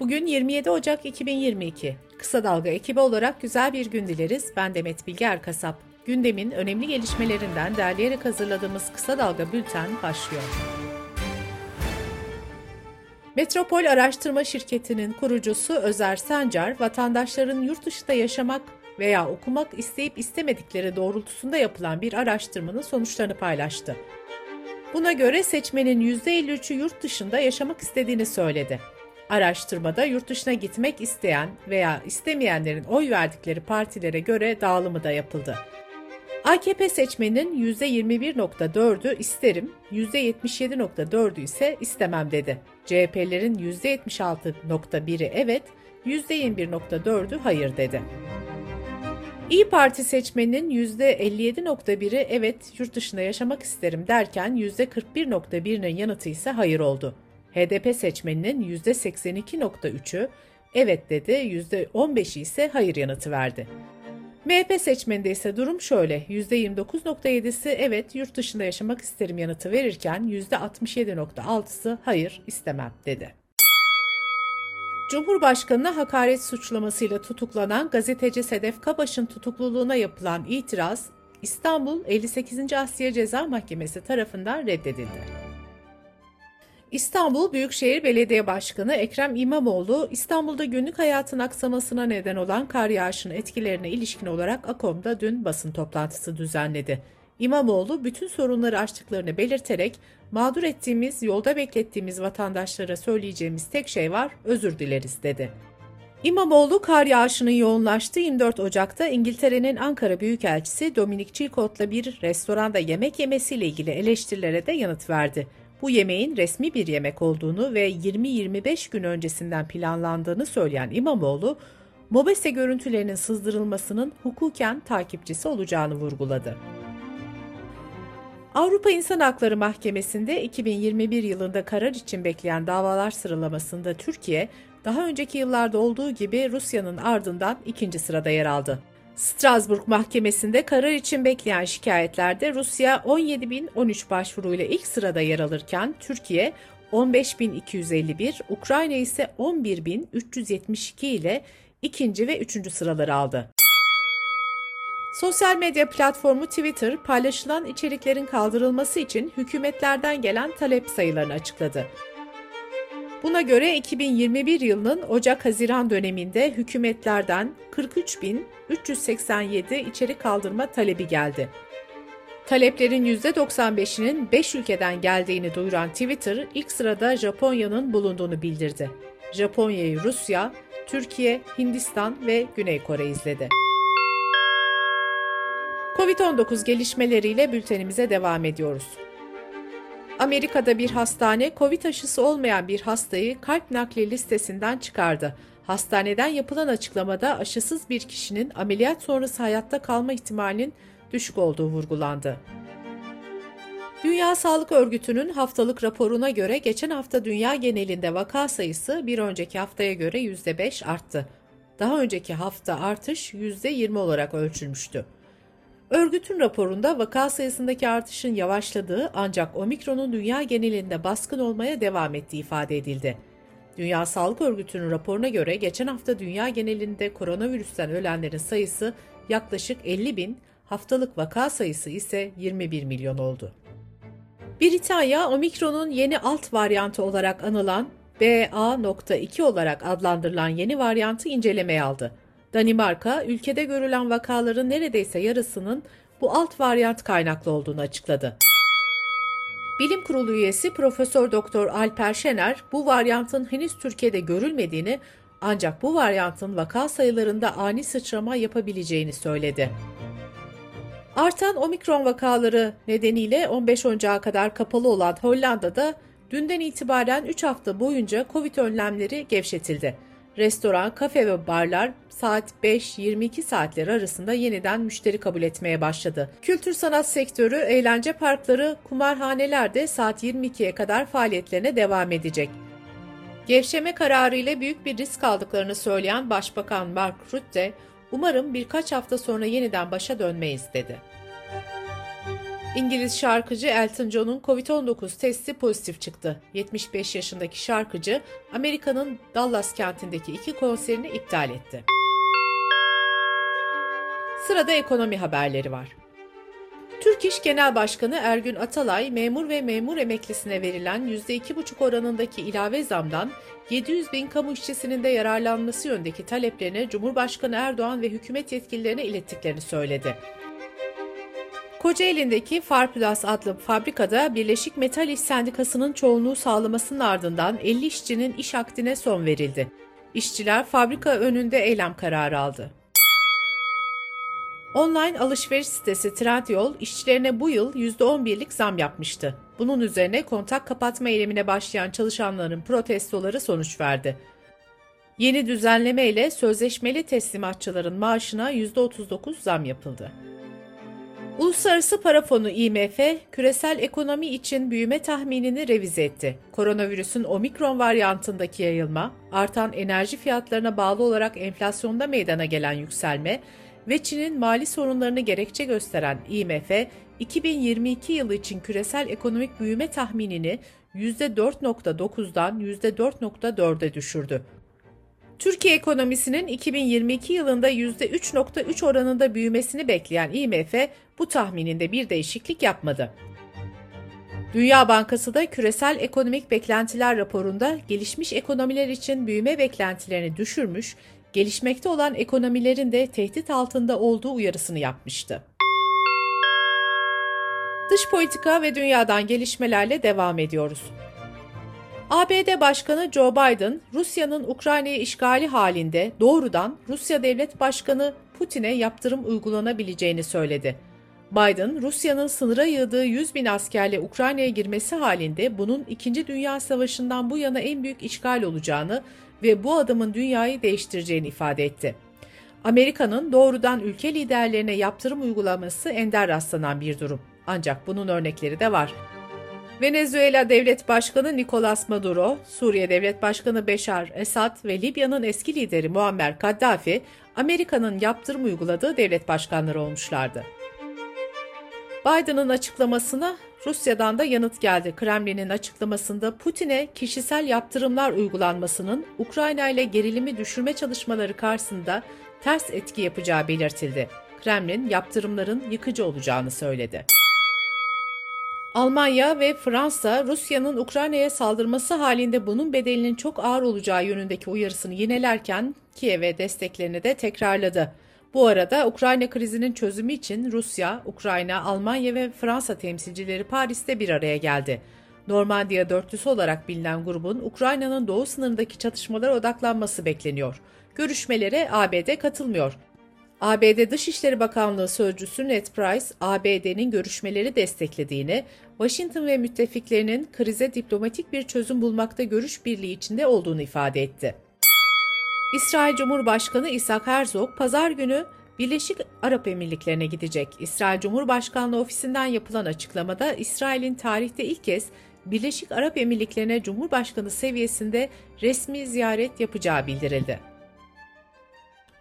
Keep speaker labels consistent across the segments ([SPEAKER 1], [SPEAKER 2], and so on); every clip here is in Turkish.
[SPEAKER 1] Bugün 27 Ocak 2022. Kısa Dalga ekibi olarak güzel bir gün dileriz. Ben Demet Bilge Erkasap. Gündemin önemli gelişmelerinden derleyerek hazırladığımız Kısa Dalga Bülten başlıyor. Metropol Araştırma Şirketi'nin kurucusu Özer Sancar, vatandaşların yurt dışında yaşamak veya okumak isteyip istemedikleri doğrultusunda yapılan bir araştırmanın sonuçlarını paylaştı. Buna göre seçmenin %53'ü yurt dışında yaşamak istediğini söyledi. Araştırmada yurt dışına gitmek isteyen veya istemeyenlerin oy verdikleri partilere göre dağılımı da yapıldı. AKP seçmeninin %21.4'ü isterim, %77.4'ü ise istemem dedi. CHP'lerin %76.1'i evet, %21.4'ü hayır dedi. İyi Parti seçmeninin %57.1'i evet yurt dışında yaşamak isterim derken %41.1'inin yanıtı ise hayır oldu. HDP seçmeninin %82.3'ü evet dedi, %15'i ise hayır yanıtı verdi. MHP seçmeninde ise durum şöyle. %29.7'si evet yurt dışında yaşamak isterim yanıtı verirken %67.6'sı hayır istemem dedi. Cumhurbaşkanına hakaret suçlamasıyla tutuklanan gazeteci Sedef Kabaş'ın tutukluluğuna yapılan itiraz İstanbul 58. Asya Ceza Mahkemesi tarafından reddedildi. İstanbul Büyükşehir Belediye Başkanı Ekrem İmamoğlu, İstanbul'da günlük hayatın aksamasına neden olan kar yağışının etkilerine ilişkin olarak AKOM'da dün basın toplantısı düzenledi. İmamoğlu bütün sorunları açtıklarını belirterek mağdur ettiğimiz, yolda beklettiğimiz vatandaşlara söyleyeceğimiz tek şey var, özür dileriz dedi. İmamoğlu kar yağışının yoğunlaştığı 24 Ocak'ta İngiltere'nin Ankara Büyükelçisi Dominic Chilcott'la bir restoranda yemek yemesiyle ilgili eleştirilere de yanıt verdi bu yemeğin resmi bir yemek olduğunu ve 20-25 gün öncesinden planlandığını söyleyen İmamoğlu, Mobese görüntülerinin sızdırılmasının hukuken takipçisi olacağını vurguladı. Avrupa İnsan Hakları Mahkemesi'nde 2021 yılında karar için bekleyen davalar sıralamasında Türkiye, daha önceki yıllarda olduğu gibi Rusya'nın ardından ikinci sırada yer aldı. Strasbourg Mahkemesi'nde karar için bekleyen şikayetlerde Rusya 17.013 başvuruyla ilk sırada yer alırken Türkiye 15.251, Ukrayna ise 11.372 ile ikinci ve üçüncü sıraları aldı. Sosyal medya platformu Twitter paylaşılan içeriklerin kaldırılması için hükümetlerden gelen talep sayılarını açıkladı. Buna göre 2021 yılının Ocak-Haziran döneminde hükümetlerden 43.387 içerik kaldırma talebi geldi. Taleplerin %95'inin 5 ülkeden geldiğini duyuran Twitter ilk sırada Japonya'nın bulunduğunu bildirdi. Japonya'yı Rusya, Türkiye, Hindistan ve Güney Kore izledi. Covid-19 gelişmeleriyle bültenimize devam ediyoruz. Amerika'da bir hastane COVID aşısı olmayan bir hastayı kalp nakli listesinden çıkardı. Hastaneden yapılan açıklamada aşısız bir kişinin ameliyat sonrası hayatta kalma ihtimalinin düşük olduğu vurgulandı. Dünya Sağlık Örgütü'nün haftalık raporuna göre geçen hafta dünya genelinde vaka sayısı bir önceki haftaya göre %5 arttı. Daha önceki hafta artış %20 olarak ölçülmüştü. Örgütün raporunda vaka sayısındaki artışın yavaşladığı ancak omikronun dünya genelinde baskın olmaya devam ettiği ifade edildi. Dünya Sağlık Örgütü'nün raporuna göre geçen hafta dünya genelinde koronavirüsten ölenlerin sayısı yaklaşık 50 bin, haftalık vaka sayısı ise 21 milyon oldu. Britanya, omikronun yeni alt varyantı olarak anılan BA.2 olarak adlandırılan yeni varyantı incelemeye aldı. Danimarka, ülkede görülen vakaların neredeyse yarısının bu alt varyant kaynaklı olduğunu açıkladı. Bilim Kurulu üyesi Profesör Doktor Alper Şener, bu varyantın henüz Türkiye'de görülmediğini ancak bu varyantın vaka sayılarında ani sıçrama yapabileceğini söyledi. Artan omikron vakaları nedeniyle 15 Ocağı kadar kapalı olan Hollanda'da dünden itibaren 3 hafta boyunca Covid önlemleri gevşetildi. Restoran, kafe ve barlar saat 5-22 saatleri arasında yeniden müşteri kabul etmeye başladı. Kültür sanat sektörü, eğlence parkları, kumarhaneler de saat 22'ye kadar faaliyetlerine devam edecek. Gevşeme kararı ile büyük bir risk aldıklarını söyleyen Başbakan Mark Rutte, umarım birkaç hafta sonra yeniden başa dönmeyiz dedi. İngiliz şarkıcı Elton John'un COVID-19 testi pozitif çıktı. 75 yaşındaki şarkıcı Amerika'nın Dallas kentindeki iki konserini iptal etti. Sırada ekonomi haberleri var. Türk İş Genel Başkanı Ergün Atalay, memur ve memur emeklisine verilen %2,5 oranındaki ilave zamdan 700 bin kamu işçisinin de yararlanması yönündeki taleplerini Cumhurbaşkanı Erdoğan ve hükümet yetkililerine ilettiklerini söyledi. Kocaeli'ndeki Farplus adlı fabrikada Birleşik Metal İş Sendikası'nın çoğunluğu sağlamasının ardından 50 işçinin iş akdine son verildi. İşçiler fabrika önünde eylem kararı aldı. Online alışveriş sitesi Trendyol işçilerine bu yıl %11'lik zam yapmıştı. Bunun üzerine kontak kapatma eylemine başlayan çalışanların protestoları sonuç verdi. Yeni düzenleme ile sözleşmeli teslimatçıların maaşına %39 zam yapıldı. Uluslararası Para Fonu IMF, küresel ekonomi için büyüme tahminini revize etti. Koronavirüsün omikron varyantındaki yayılma, artan enerji fiyatlarına bağlı olarak enflasyonda meydana gelen yükselme ve Çin'in mali sorunlarını gerekçe gösteren IMF, 2022 yılı için küresel ekonomik büyüme tahminini %4.9'dan %4.4'e düşürdü. Türkiye ekonomisinin 2022 yılında %3.3 oranında büyümesini bekleyen IMF bu tahmininde bir değişiklik yapmadı. Dünya Bankası da küresel ekonomik beklentiler raporunda gelişmiş ekonomiler için büyüme beklentilerini düşürmüş, gelişmekte olan ekonomilerin de tehdit altında olduğu uyarısını yapmıştı. Dış politika ve dünyadan gelişmelerle devam ediyoruz. ABD Başkanı Joe Biden, Rusya'nın Ukrayna'yı işgali halinde doğrudan Rusya Devlet Başkanı Putin'e yaptırım uygulanabileceğini söyledi. Biden, Rusya'nın sınıra yığdığı 100 bin askerle Ukrayna'ya girmesi halinde bunun 2. Dünya Savaşı'ndan bu yana en büyük işgal olacağını ve bu adımın dünyayı değiştireceğini ifade etti. Amerika'nın doğrudan ülke liderlerine yaptırım uygulaması ender rastlanan bir durum. Ancak bunun örnekleri de var. Venezuela Devlet Başkanı Nicolas Maduro, Suriye Devlet Başkanı Beşar Esad ve Libya'nın eski lideri Muammer Kaddafi, Amerika'nın yaptırım uyguladığı devlet başkanları olmuşlardı. Biden'ın açıklamasına Rusya'dan da yanıt geldi. Kremlin'in açıklamasında Putin'e kişisel yaptırımlar uygulanmasının Ukrayna ile gerilimi düşürme çalışmaları karşısında ters etki yapacağı belirtildi. Kremlin yaptırımların yıkıcı olacağını söyledi. Almanya ve Fransa, Rusya'nın Ukrayna'ya saldırması halinde bunun bedelinin çok ağır olacağı yönündeki uyarısını yinelerken Kiev'e desteklerini de tekrarladı. Bu arada Ukrayna krizinin çözümü için Rusya, Ukrayna, Almanya ve Fransa temsilcileri Paris'te bir araya geldi. Normandiya dörtlüsü olarak bilinen grubun Ukrayna'nın doğu sınırındaki çatışmalara odaklanması bekleniyor. Görüşmelere ABD katılmıyor. ABD Dışişleri Bakanlığı Sözcüsü Ned Price, ABD'nin görüşmeleri desteklediğini, Washington ve müttefiklerinin krize diplomatik bir çözüm bulmakta görüş birliği içinde olduğunu ifade etti. İsrail Cumhurbaşkanı İshak Herzog, pazar günü Birleşik Arap Emirlikleri'ne gidecek. İsrail Cumhurbaşkanlığı ofisinden yapılan açıklamada İsrail'in tarihte ilk kez Birleşik Arap Emirlikleri'ne Cumhurbaşkanı seviyesinde resmi ziyaret yapacağı bildirildi.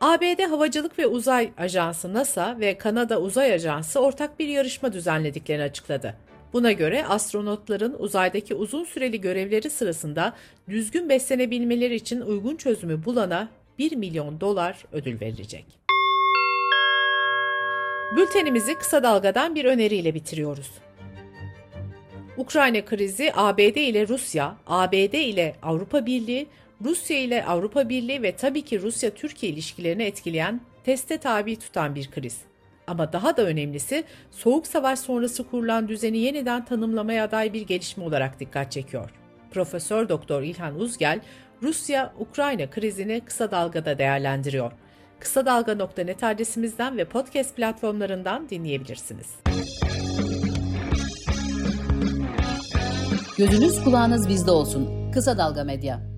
[SPEAKER 1] ABD Havacılık ve Uzay Ajansı NASA ve Kanada Uzay Ajansı ortak bir yarışma düzenlediklerini açıkladı. Buna göre astronotların uzaydaki uzun süreli görevleri sırasında düzgün beslenebilmeleri için uygun çözümü bulana 1 milyon dolar ödül verilecek. Bültenimizi kısa dalgadan bir öneriyle bitiriyoruz. Ukrayna krizi ABD ile Rusya, ABD ile Avrupa Birliği, Rusya ile Avrupa Birliği ve tabii ki Rusya-Türkiye ilişkilerini etkileyen, teste tabi tutan bir kriz. Ama daha da önemlisi Soğuk Savaş sonrası kurulan düzeni yeniden tanımlamaya aday bir gelişme olarak dikkat çekiyor. Profesör Doktor İlhan Uzgel, Rusya-Ukrayna krizini kısa dalgada değerlendiriyor. Kısa Dalga.net adresimizden ve podcast platformlarından dinleyebilirsiniz.
[SPEAKER 2] Gözünüz kulağınız bizde olsun. Kısa Dalga Medya.